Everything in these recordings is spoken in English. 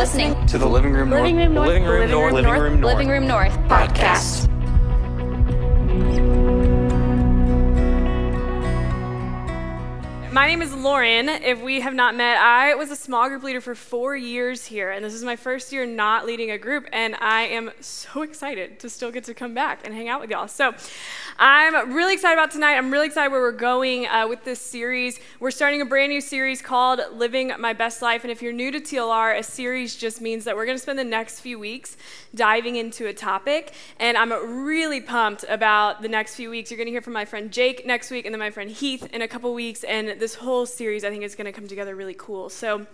listening to the Living Room North. Living Room North. Living Room North. Living Room North, Living Room North podcast. My name is Lauren. If we have not met, I was a small group leader for four years here, and this is my first year not leading a group, and I am so excited to still get to come back and hang out with y'all. So I'm really excited about tonight. I'm really excited where we're going uh, with this series. We're starting a brand new series called Living My Best Life, and if you're new to TLR, a series just means that we're going to spend the next few weeks diving into a topic, and I'm really pumped about the next few weeks. You're going to hear from my friend Jake next week, and then my friend Heath in a couple weeks, and this whole series I think is going to come together really cool. So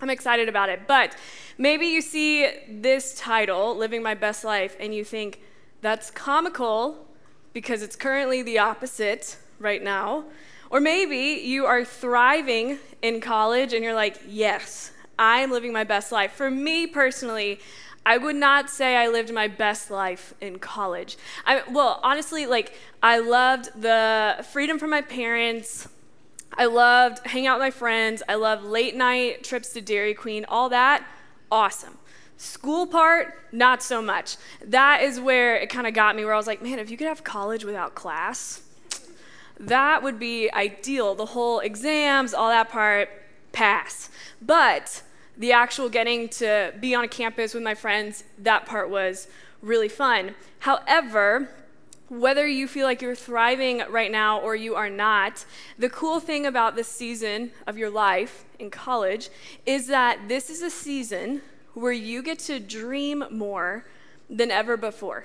I'm excited about it. But maybe you see this title, Living My Best Life, and you think that's comical because it's currently the opposite right now. Or maybe you are thriving in college and you're like, yes, I'm living my best life. For me personally, I would not say I lived my best life in college. I, well, honestly, like, I loved the freedom from my parents, I loved hanging out with my friends. I loved late night trips to Dairy Queen, all that, awesome. School part, not so much. That is where it kind of got me, where I was like, man, if you could have college without class, that would be ideal. The whole exams, all that part, pass. But the actual getting to be on a campus with my friends, that part was really fun. However, whether you feel like you're thriving right now or you are not, the cool thing about this season of your life in college is that this is a season where you get to dream more than ever before.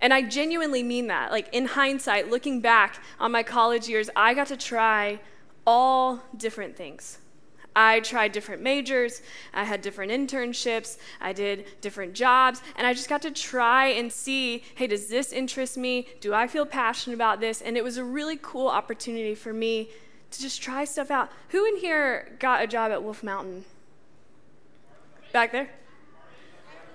And I genuinely mean that. Like in hindsight, looking back on my college years, I got to try all different things. I tried different majors, I had different internships, I did different jobs, and I just got to try and see hey, does this interest me? Do I feel passionate about this? And it was a really cool opportunity for me to just try stuff out. Who in here got a job at Wolf Mountain? Back there?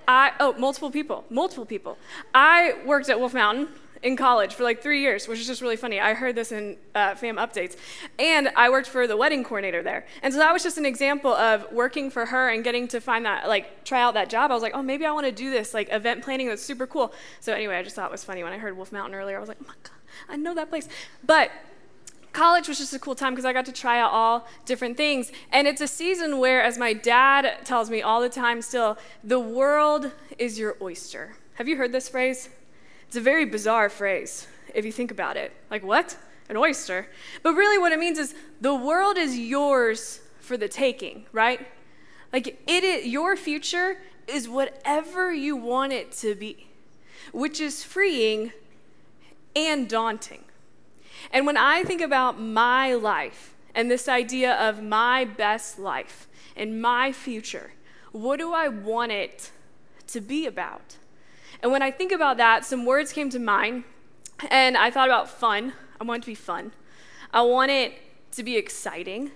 I, oh, multiple people, multiple people. I worked at Wolf Mountain in college for like three years, which is just really funny. I heard this in uh, fam updates. And I worked for the wedding coordinator there. And so that was just an example of working for her and getting to find that, like, try out that job. I was like, oh, maybe I want to do this, like, event planning that's super cool. So anyway, I just thought it was funny when I heard Wolf Mountain earlier. I was like, oh my God, I know that place. But college was just a cool time because I got to try out all different things. And it's a season where, as my dad tells me all the time still, the world is your oyster. Have you heard this phrase? It's a very bizarre phrase if you think about it. Like, what? An oyster? But really, what it means is the world is yours for the taking, right? Like, it is, your future is whatever you want it to be, which is freeing and daunting. And when I think about my life and this idea of my best life and my future, what do I want it to be about? And when I think about that, some words came to mind, and I thought about fun. I want it to be fun. I want it to be exciting.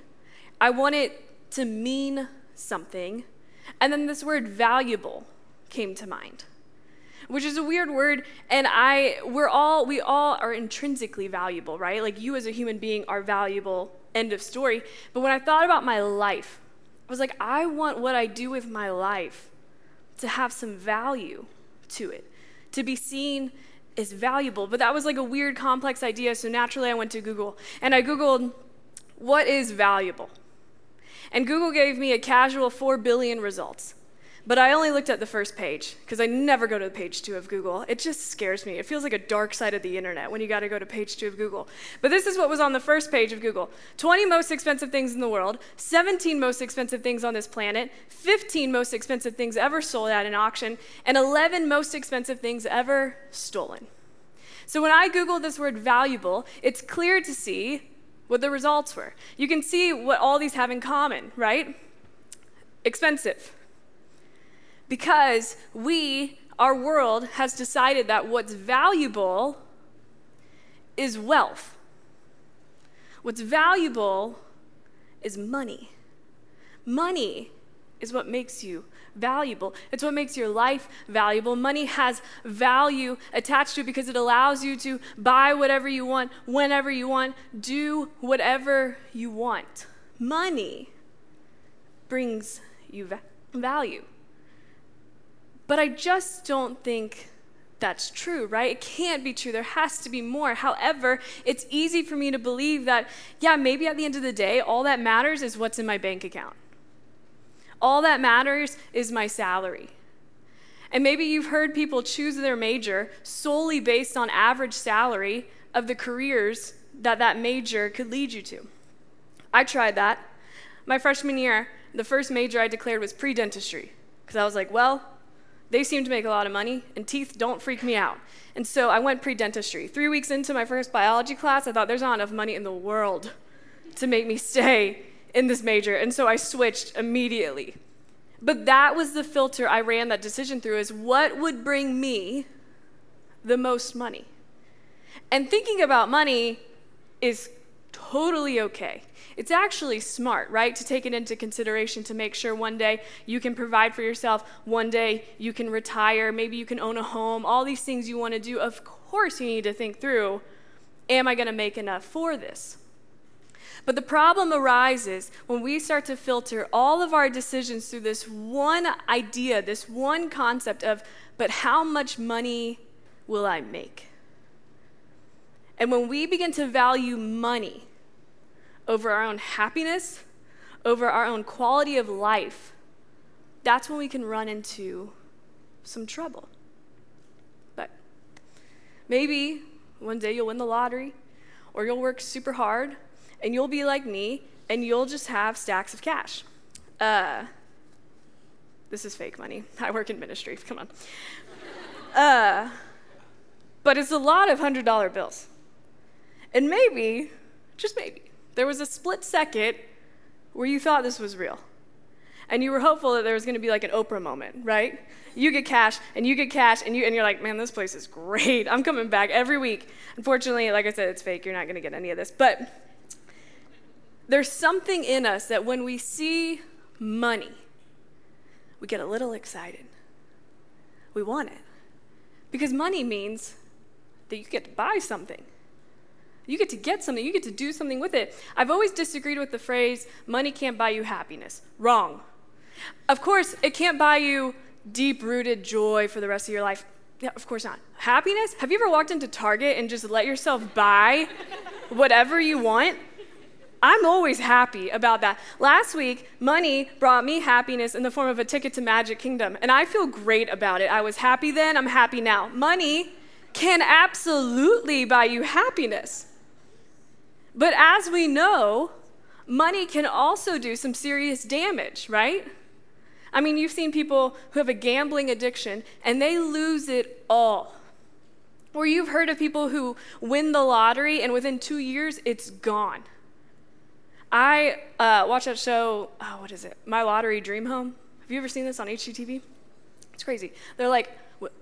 I want it to mean something. And then this word valuable came to mind, which is a weird word. And I, we're all, we all are intrinsically valuable, right? Like you as a human being are valuable, end of story. But when I thought about my life, I was like, I want what I do with my life to have some value to it, to be seen as valuable. But that was like a weird, complex idea, so naturally I went to Google and I Googled, what is valuable? And Google gave me a casual 4 billion results. But I only looked at the first page because I never go to page two of Google. It just scares me. It feels like a dark side of the internet when you got to go to page two of Google. But this is what was on the first page of Google 20 most expensive things in the world, 17 most expensive things on this planet, 15 most expensive things ever sold at an auction, and 11 most expensive things ever stolen. So when I Googled this word valuable, it's clear to see what the results were. You can see what all these have in common, right? Expensive because we, our world, has decided that what's valuable is wealth. What's valuable is money. Money is what makes you valuable. It's what makes your life valuable. Money has value attached to it because it allows you to buy whatever you want, whenever you want, do whatever you want. Money brings you va- value. But I just don't think that's true, right? It can't be true. There has to be more. However, it's easy for me to believe that, yeah, maybe at the end of the day, all that matters is what's in my bank account. All that matters is my salary. And maybe you've heard people choose their major solely based on average salary of the careers that that major could lead you to. I tried that. My freshman year, the first major I declared was pre dentistry because I was like, well, they seem to make a lot of money, and teeth don't freak me out. And so I went pre dentistry. Three weeks into my first biology class, I thought there's not enough money in the world to make me stay in this major. And so I switched immediately. But that was the filter I ran that decision through is what would bring me the most money? And thinking about money is totally okay. It's actually smart, right, to take it into consideration to make sure one day you can provide for yourself, one day you can retire, maybe you can own a home, all these things you want to do. Of course, you need to think through am I going to make enough for this? But the problem arises when we start to filter all of our decisions through this one idea, this one concept of, but how much money will I make? And when we begin to value money over our own happiness, over our own quality of life, that's when we can run into some trouble. But maybe one day you'll win the lottery, or you'll work super hard, and you'll be like me, and you'll just have stacks of cash. Uh, this is fake money. I work in ministry. Come on. Uh, but it's a lot of $100 bills. And maybe, just maybe, there was a split second where you thought this was real. And you were hopeful that there was going to be like an Oprah moment, right? You get cash and you get cash and you and you're like, "Man, this place is great. I'm coming back every week." Unfortunately, like I said, it's fake. You're not going to get any of this. But there's something in us that when we see money, we get a little excited. We want it. Because money means that you get to buy something. You get to get something, you get to do something with it. I've always disagreed with the phrase, money can't buy you happiness. Wrong. Of course, it can't buy you deep rooted joy for the rest of your life. Yeah, of course not. Happiness? Have you ever walked into Target and just let yourself buy whatever you want? I'm always happy about that. Last week, money brought me happiness in the form of a ticket to Magic Kingdom, and I feel great about it. I was happy then, I'm happy now. Money can absolutely buy you happiness. But as we know, money can also do some serious damage, right? I mean, you've seen people who have a gambling addiction and they lose it all. Or you've heard of people who win the lottery and within two years it's gone. I uh, watch that show, oh, what is it? My Lottery Dream Home. Have you ever seen this on HGTV? It's crazy. They're like,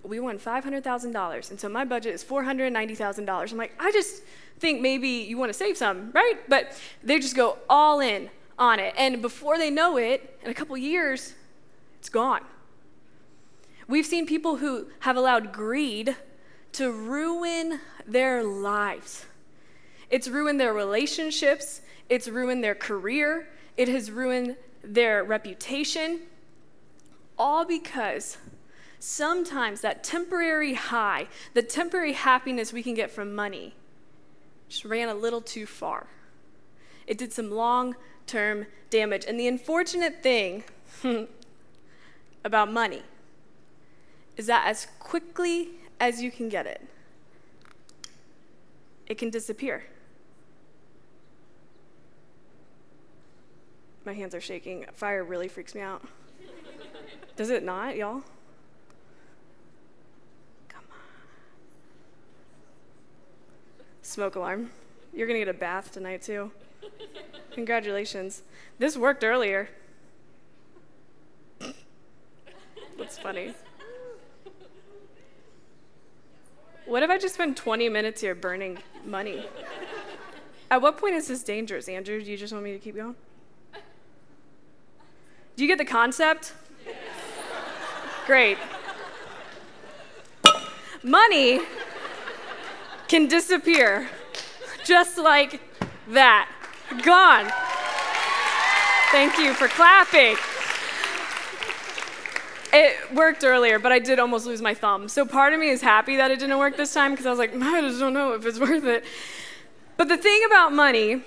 we won $500,000, and so my budget is $490,000. I'm like, I just think maybe you want to save some, right? But they just go all in on it. And before they know it, in a couple years, it's gone. We've seen people who have allowed greed to ruin their lives. It's ruined their relationships, it's ruined their career, it has ruined their reputation, all because sometimes that temporary high, the temporary happiness we can get from money, just ran a little too far. It did some long term damage. And the unfortunate thing about money is that as quickly as you can get it, it can disappear. My hands are shaking. Fire really freaks me out. Does it not, y'all? Smoke alarm. You're to get a bath tonight, too. Congratulations. This worked earlier. That's funny. What if I just spend 20 minutes here burning money? At what point is this dangerous, Andrew? Do you just want me to keep going? Do you get the concept? Great. Money can disappear just like that. Gone. Thank you for clapping. It worked earlier, but I did almost lose my thumb. So part of me is happy that it didn't work this time because I was like, I just don't know if it's worth it. But the thing about money,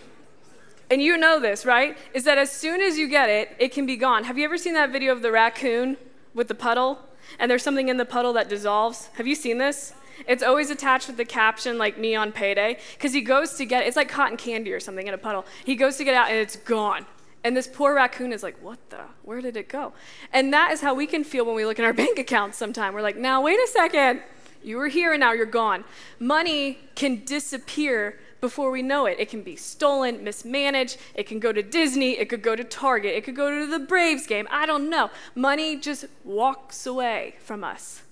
and you know this, right, is that as soon as you get it, it can be gone. Have you ever seen that video of the raccoon with the puddle? And there's something in the puddle that dissolves. Have you seen this? It's always attached with the caption like me on payday because he goes to get it's like cotton candy or something in a puddle. He goes to get out and it's gone. And this poor raccoon is like, what the? Where did it go? And that is how we can feel when we look in our bank accounts sometime. We're like, now, wait a second. You were here and now you're gone. Money can disappear before we know it. It can be stolen, mismanaged. It can go to Disney. It could go to Target. It could go to the Braves game. I don't know. Money just walks away from us.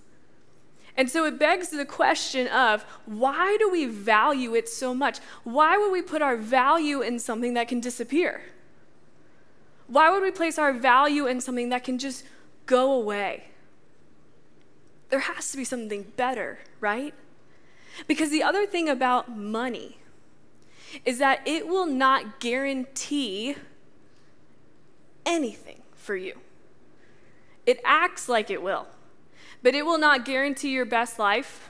And so it begs the question of why do we value it so much? Why would we put our value in something that can disappear? Why would we place our value in something that can just go away? There has to be something better, right? Because the other thing about money is that it will not guarantee anything for you. It acts like it will, but it will not guarantee your best life.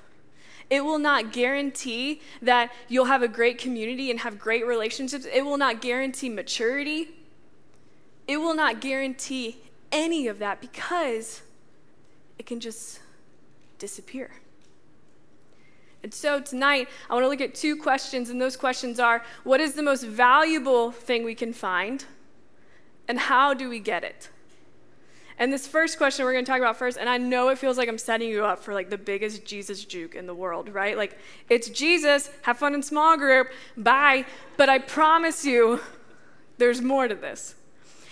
It will not guarantee that you'll have a great community and have great relationships. It will not guarantee maturity it will not guarantee any of that because it can just disappear. And so tonight, I want to look at two questions, and those questions are what is the most valuable thing we can find, and how do we get it? And this first question we're going to talk about first, and I know it feels like I'm setting you up for like the biggest Jesus juke in the world, right? Like, it's Jesus, have fun in small group, bye. But I promise you, there's more to this.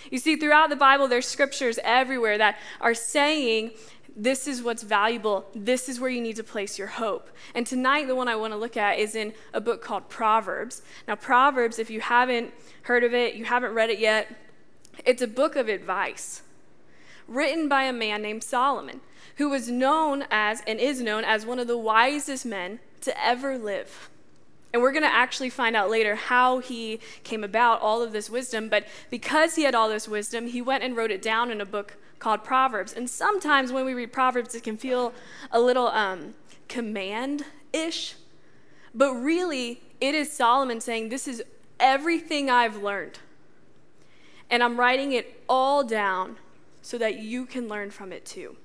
You see, throughout the Bible, there's scriptures everywhere that are saying, this is what's valuable. This is where you need to place your hope. And tonight, the one I want to look at is in a book called Proverbs. Now, Proverbs, if you haven't heard of it, you haven't read it yet, it's a book of advice written by a man named Solomon, who was known as and is known as one of the wisest men to ever live. And we're going to actually find out later how he came about all of this wisdom. But because he had all this wisdom, he went and wrote it down in a book called Proverbs. And sometimes when we read Proverbs, it can feel a little um, command ish. But really, it is Solomon saying, This is everything I've learned. And I'm writing it all down so that you can learn from it too.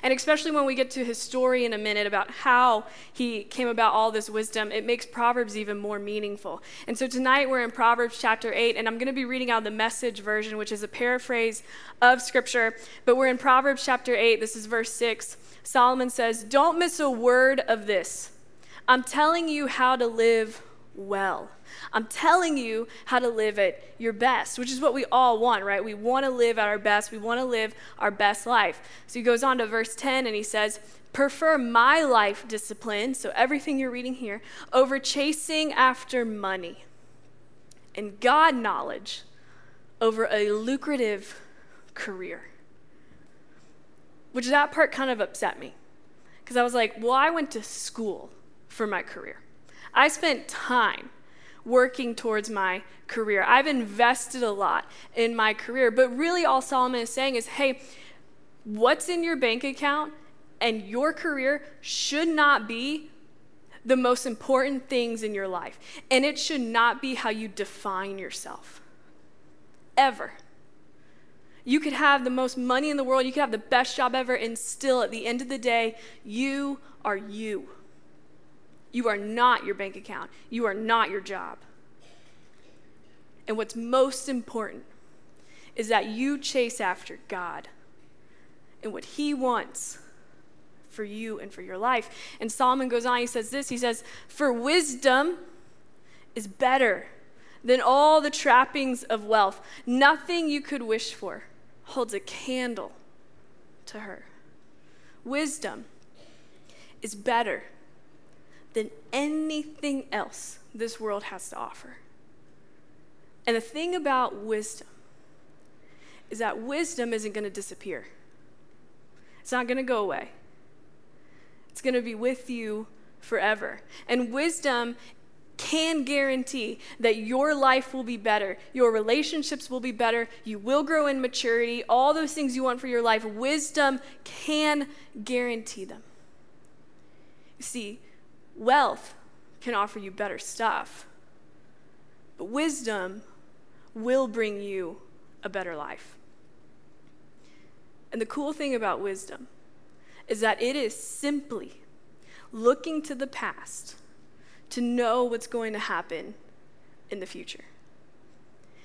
And especially when we get to his story in a minute about how he came about all this wisdom, it makes Proverbs even more meaningful. And so tonight we're in Proverbs chapter 8, and I'm going to be reading out the message version, which is a paraphrase of scripture. But we're in Proverbs chapter 8, this is verse 6. Solomon says, Don't miss a word of this. I'm telling you how to live well. I'm telling you how to live at your best, which is what we all want, right? We want to live at our best. We want to live our best life. So he goes on to verse 10 and he says, Prefer my life discipline, so everything you're reading here, over chasing after money, and God knowledge over a lucrative career. Which that part kind of upset me. Because I was like, well, I went to school for my career. I spent time working towards my career. I've invested a lot in my career. But really, all Solomon is saying is hey, what's in your bank account and your career should not be the most important things in your life. And it should not be how you define yourself. Ever. You could have the most money in the world, you could have the best job ever, and still at the end of the day, you are you. You are not your bank account. You are not your job. And what's most important is that you chase after God and what He wants for you and for your life. And Solomon goes on, he says this he says, For wisdom is better than all the trappings of wealth. Nothing you could wish for holds a candle to her. Wisdom is better than anything else this world has to offer. And the thing about wisdom is that wisdom isn't going to disappear, it's not going to go away. It's going to be with you forever. And wisdom can guarantee that your life will be better, your relationships will be better, you will grow in maturity, all those things you want for your life, wisdom can guarantee them. You see, wealth can offer you better stuff, but wisdom will bring you a better life. And the cool thing about wisdom is that it is simply looking to the past to know what's going to happen in the future.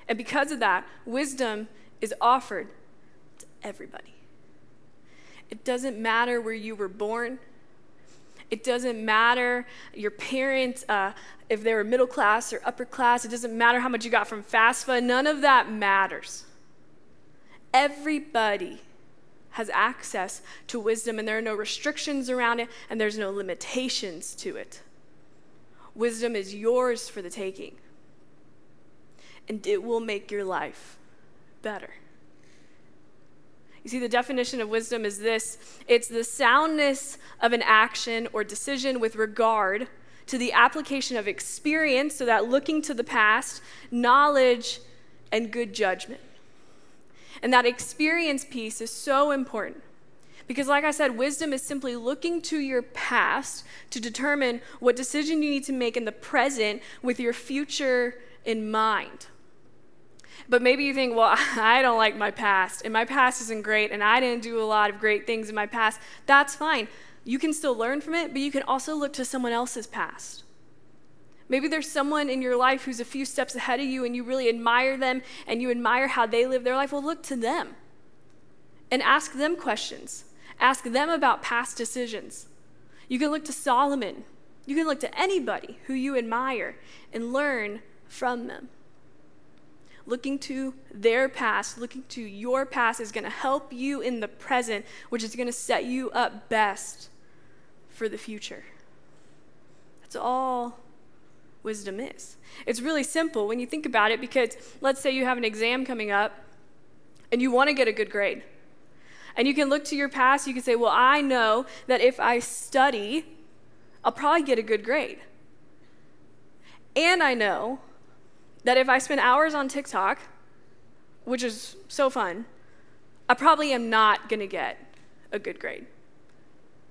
And because of that, wisdom is offered to everybody. It doesn't matter where you were born. It doesn't matter your parents, uh, if they were middle class or upper class. It doesn't matter how much you got from FAFSA. None of that matters. Everybody has access to wisdom, and there are no restrictions around it, and there's no limitations to it. Wisdom is yours for the taking, and it will make your life better. You see, the definition of wisdom is this it's the soundness of an action or decision with regard to the application of experience, so that looking to the past, knowledge, and good judgment. And that experience piece is so important. Because, like I said, wisdom is simply looking to your past to determine what decision you need to make in the present with your future in mind. But maybe you think, well, I don't like my past, and my past isn't great, and I didn't do a lot of great things in my past. That's fine. You can still learn from it, but you can also look to someone else's past. Maybe there's someone in your life who's a few steps ahead of you, and you really admire them and you admire how they live their life. Well, look to them and ask them questions. Ask them about past decisions. You can look to Solomon. You can look to anybody who you admire and learn from them. Looking to their past, looking to your past is going to help you in the present, which is going to set you up best for the future. That's all wisdom is. It's really simple when you think about it because let's say you have an exam coming up and you want to get a good grade. And you can look to your past, you can say, Well, I know that if I study, I'll probably get a good grade. And I know that if I spend hours on TikTok, which is so fun, I probably am not going to get a good grade.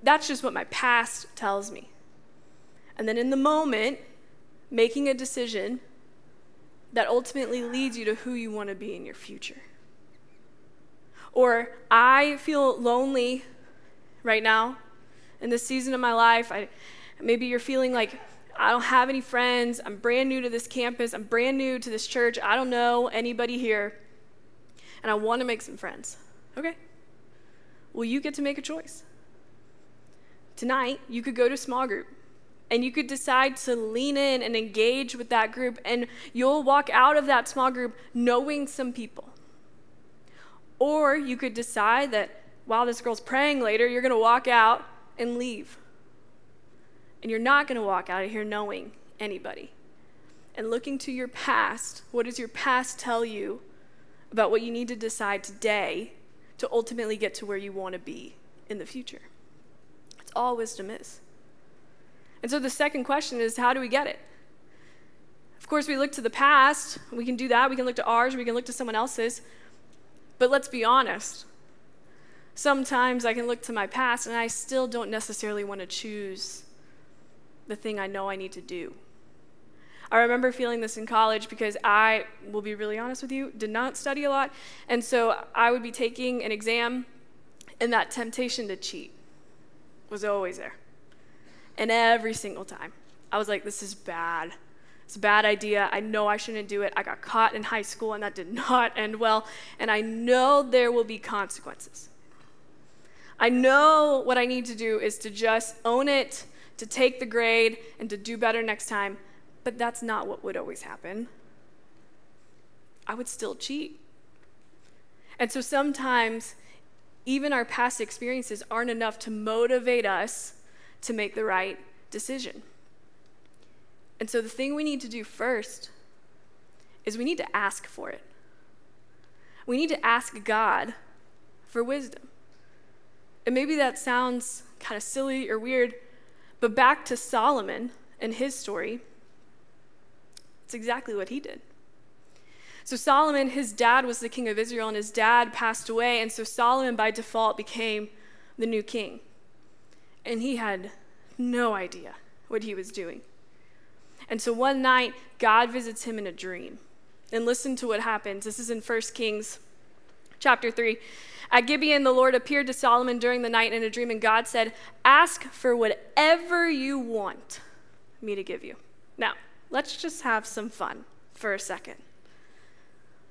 That's just what my past tells me. And then in the moment, making a decision that ultimately leads you to who you want to be in your future. Or I feel lonely right now in this season of my life. I, maybe you're feeling like I don't have any friends. I'm brand new to this campus. I'm brand new to this church. I don't know anybody here. And I want to make some friends. Okay. Well, you get to make a choice. Tonight, you could go to a small group and you could decide to lean in and engage with that group, and you'll walk out of that small group knowing some people. Or you could decide that while this girl's praying later, you're going to walk out and leave. And you're not going to walk out of here knowing anybody. And looking to your past, what does your past tell you about what you need to decide today to ultimately get to where you want to be in the future? That's all wisdom is. And so the second question is how do we get it? Of course, we look to the past. We can do that. We can look to ours. We can look to someone else's. But let's be honest. Sometimes I can look to my past and I still don't necessarily want to choose the thing I know I need to do. I remember feeling this in college because I, will be really honest with you, did not study a lot. And so I would be taking an exam, and that temptation to cheat was always there. And every single time, I was like, this is bad. It's a bad idea. I know I shouldn't do it. I got caught in high school and that did not end well. And I know there will be consequences. I know what I need to do is to just own it, to take the grade, and to do better next time. But that's not what would always happen. I would still cheat. And so sometimes, even our past experiences aren't enough to motivate us to make the right decision. And so the thing we need to do first is we need to ask for it. We need to ask God for wisdom. And maybe that sounds kind of silly or weird, but back to Solomon and his story. It's exactly what he did. So, Solomon, his dad was the king of Israel, and his dad passed away. And so, Solomon, by default, became the new king. And he had no idea what he was doing. And so, one night, God visits him in a dream. And listen to what happens. This is in 1 Kings chapter 3. At Gibeon, the Lord appeared to Solomon during the night in a dream, and God said, Ask for whatever you want me to give you. Now, let's just have some fun for a second.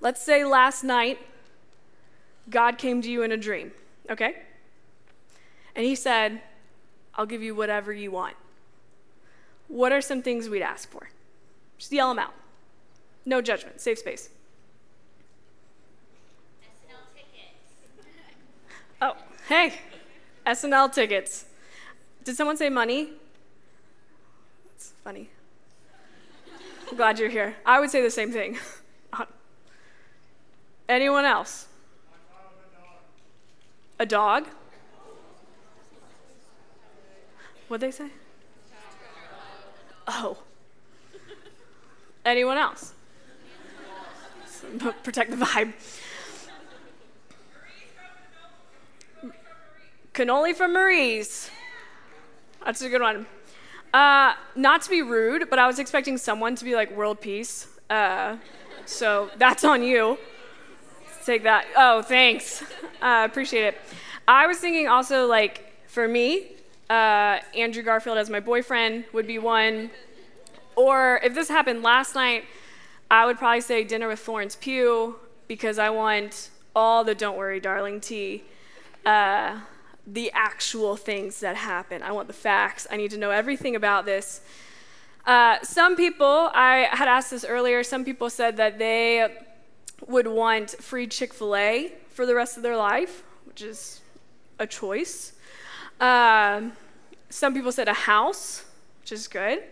Let's say last night, God came to you in a dream, okay? And he said, I'll give you whatever you want. What are some things we'd ask for? Just yell them out. No judgment, safe space. Oh, hey, SNL tickets. Did someone say money? That's funny. I'm glad you're here. I would say the same thing. Anyone else? A dog? What'd they say? Oh. Anyone else? Protect the vibe. Cannoli from Marie's. That's a good one. Uh, not to be rude, but I was expecting someone to be like world peace. Uh, so that's on you. Take that. Oh, thanks. Uh, appreciate it. I was thinking also like for me, uh, Andrew Garfield as my boyfriend would be one. Or if this happened last night, I would probably say dinner with Florence Pugh because I want all the don't worry, darling tea. The actual things that happen. I want the facts. I need to know everything about this. Uh, some people, I had asked this earlier, some people said that they would want free Chick fil A for the rest of their life, which is a choice. Uh, some people said a house, which is good.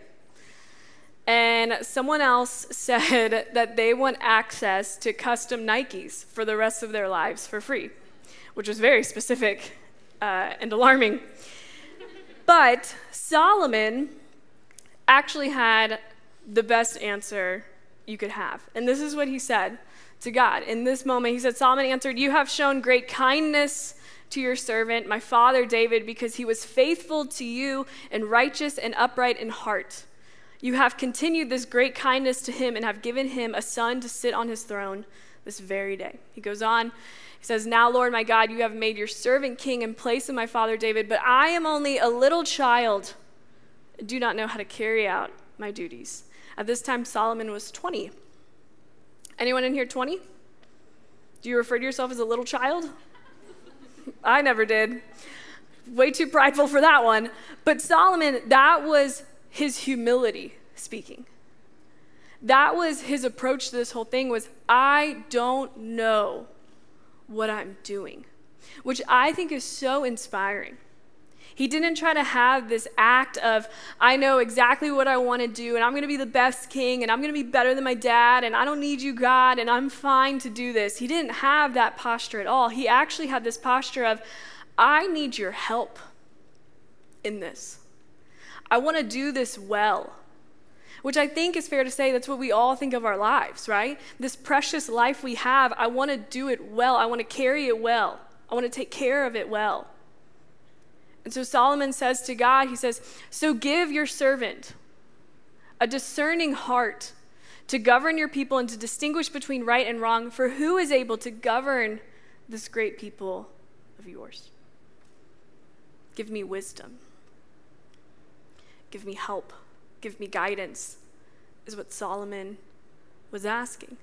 And someone else said that they want access to custom Nikes for the rest of their lives for free, which was very specific uh, and alarming. But Solomon actually had the best answer you could have. And this is what he said to God. In this moment, he said, Solomon answered, You have shown great kindness to your servant, my father David, because he was faithful to you and righteous and upright in heart. You have continued this great kindness to him and have given him a son to sit on his throne this very day. He goes on he says, Now, Lord my God, you have made your servant king in place of my father David, but I am only a little child do not know how to carry out my duties. At this time, Solomon was 20. Anyone in here 20? Do you refer to yourself as a little child? I never did. Way too prideful for that one. But Solomon, that was his humility speaking. That was his approach to this whole thing was I don't know what I'm doing, which I think is so inspiring. He didn't try to have this act of, I know exactly what I want to do, and I'm going to be the best king, and I'm going to be better than my dad, and I don't need you, God, and I'm fine to do this. He didn't have that posture at all. He actually had this posture of, I need your help in this. I want to do this well which I think is fair to say that's what we all think of our lives, right? This precious life we have, I want to do it well. I want to carry it well. I want to take care of it well. And so Solomon says to God, he says, So give your servant a discerning heart to govern your people and to distinguish between right and wrong, for who is able to govern this great people of yours? Give me wisdom. Give me help give me guidance, is what Solomon was asking.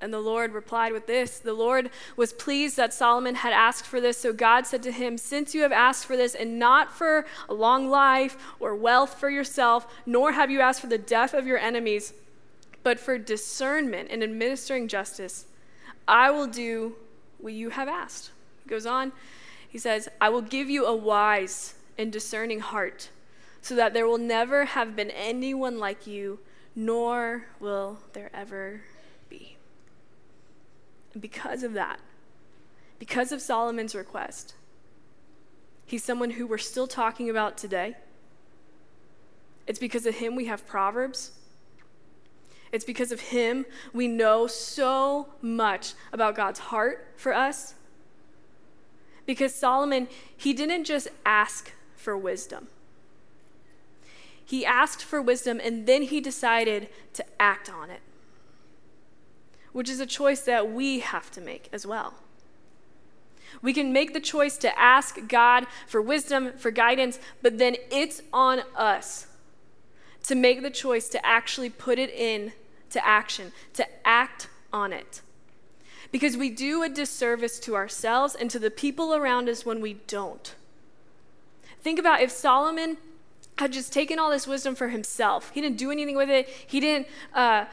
And the Lord replied with this The Lord was pleased that Solomon had asked for this. So God said to him, Since you have asked for this, and not for a long life or wealth for yourself, nor have you asked for the death of your enemies, but for discernment and administering justice, I will do what you have asked. He goes on, he says, I will give you a wise and discerning heart so that there will never have been anyone like you, nor will there ever be. And because of that, because of Solomon's request, he's someone who we're still talking about today. It's because of him we have Proverbs. It's because of him we know so much about God's heart for us. Because Solomon, he didn't just ask for wisdom. He asked for wisdom and then he decided to act on it, which is a choice that we have to make as well. We can make the choice to ask God for wisdom, for guidance, but then it's on us to make the choice to actually put it in to action, to act on it. Because we do a disservice to ourselves and to the people around us when we don't. Think about if Solomon had just taken all this wisdom for himself, he didn't do anything with it, he didn't uh,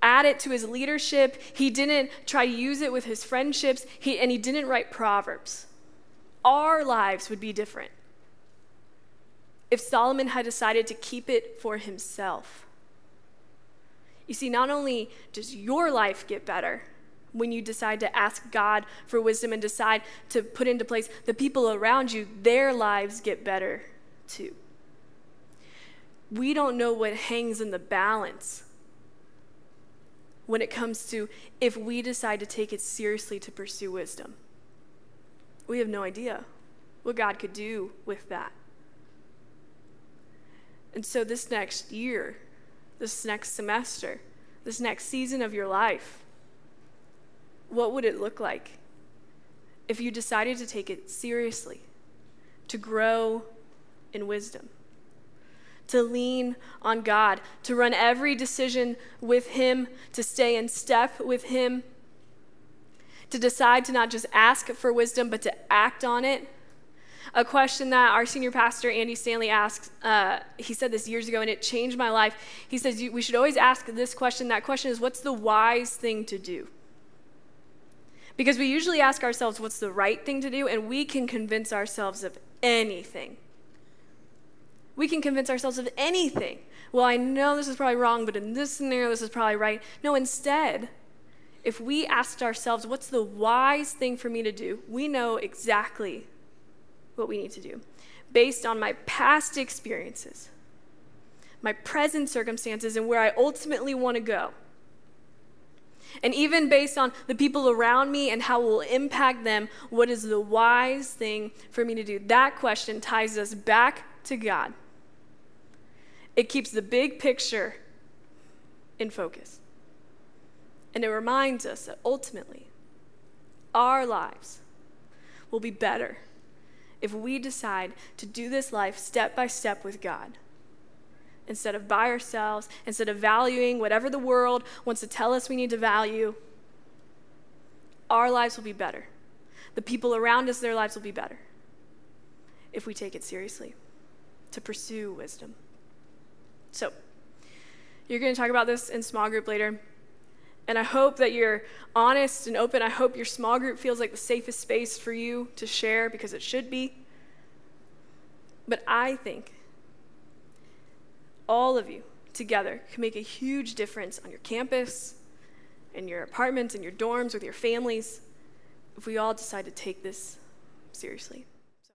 add it to his leadership, he didn't try to use it with his friendships, he, and he didn't write Proverbs. Our lives would be different if Solomon had decided to keep it for himself. You see, not only does your life get better when you decide to ask God for wisdom and decide to put into place the people around you, their lives get better too. We don't know what hangs in the balance when it comes to if we decide to take it seriously to pursue wisdom. We have no idea what God could do with that. And so, this next year, this next semester, this next season of your life, what would it look like if you decided to take it seriously, to grow in wisdom, to lean on God, to run every decision with Him, to stay in step with Him, to decide to not just ask for wisdom, but to act on it? a question that our senior pastor, Andy Stanley, asks. Uh, he said this years ago, and it changed my life. He says, We should always ask this question. That question is, What's the wise thing to do? Because we usually ask ourselves, What's the right thing to do? And we can convince ourselves of anything. We can convince ourselves of anything. Well, I know this is probably wrong, but in this scenario, this is probably right. No, instead, if we asked ourselves, What's the wise thing for me to do? we know exactly what we need to do based on my past experiences, my present circumstances, and where I ultimately want to go. And even based on the people around me and how it will impact them, what is the wise thing for me to do? That question ties us back to God. It keeps the big picture in focus. And it reminds us that ultimately, our lives will be better if we decide to do this life step by step with God instead of by ourselves, instead of valuing whatever the world wants to tell us we need to value, our lives will be better. The people around us, their lives will be better if we take it seriously to pursue wisdom. So, you're going to talk about this in small group later. And I hope that you're honest and open. I hope your small group feels like the safest space for you to share because it should be. But I think all of you together can make a huge difference on your campus, in your apartments, in your dorms, with your families, if we all decide to take this seriously.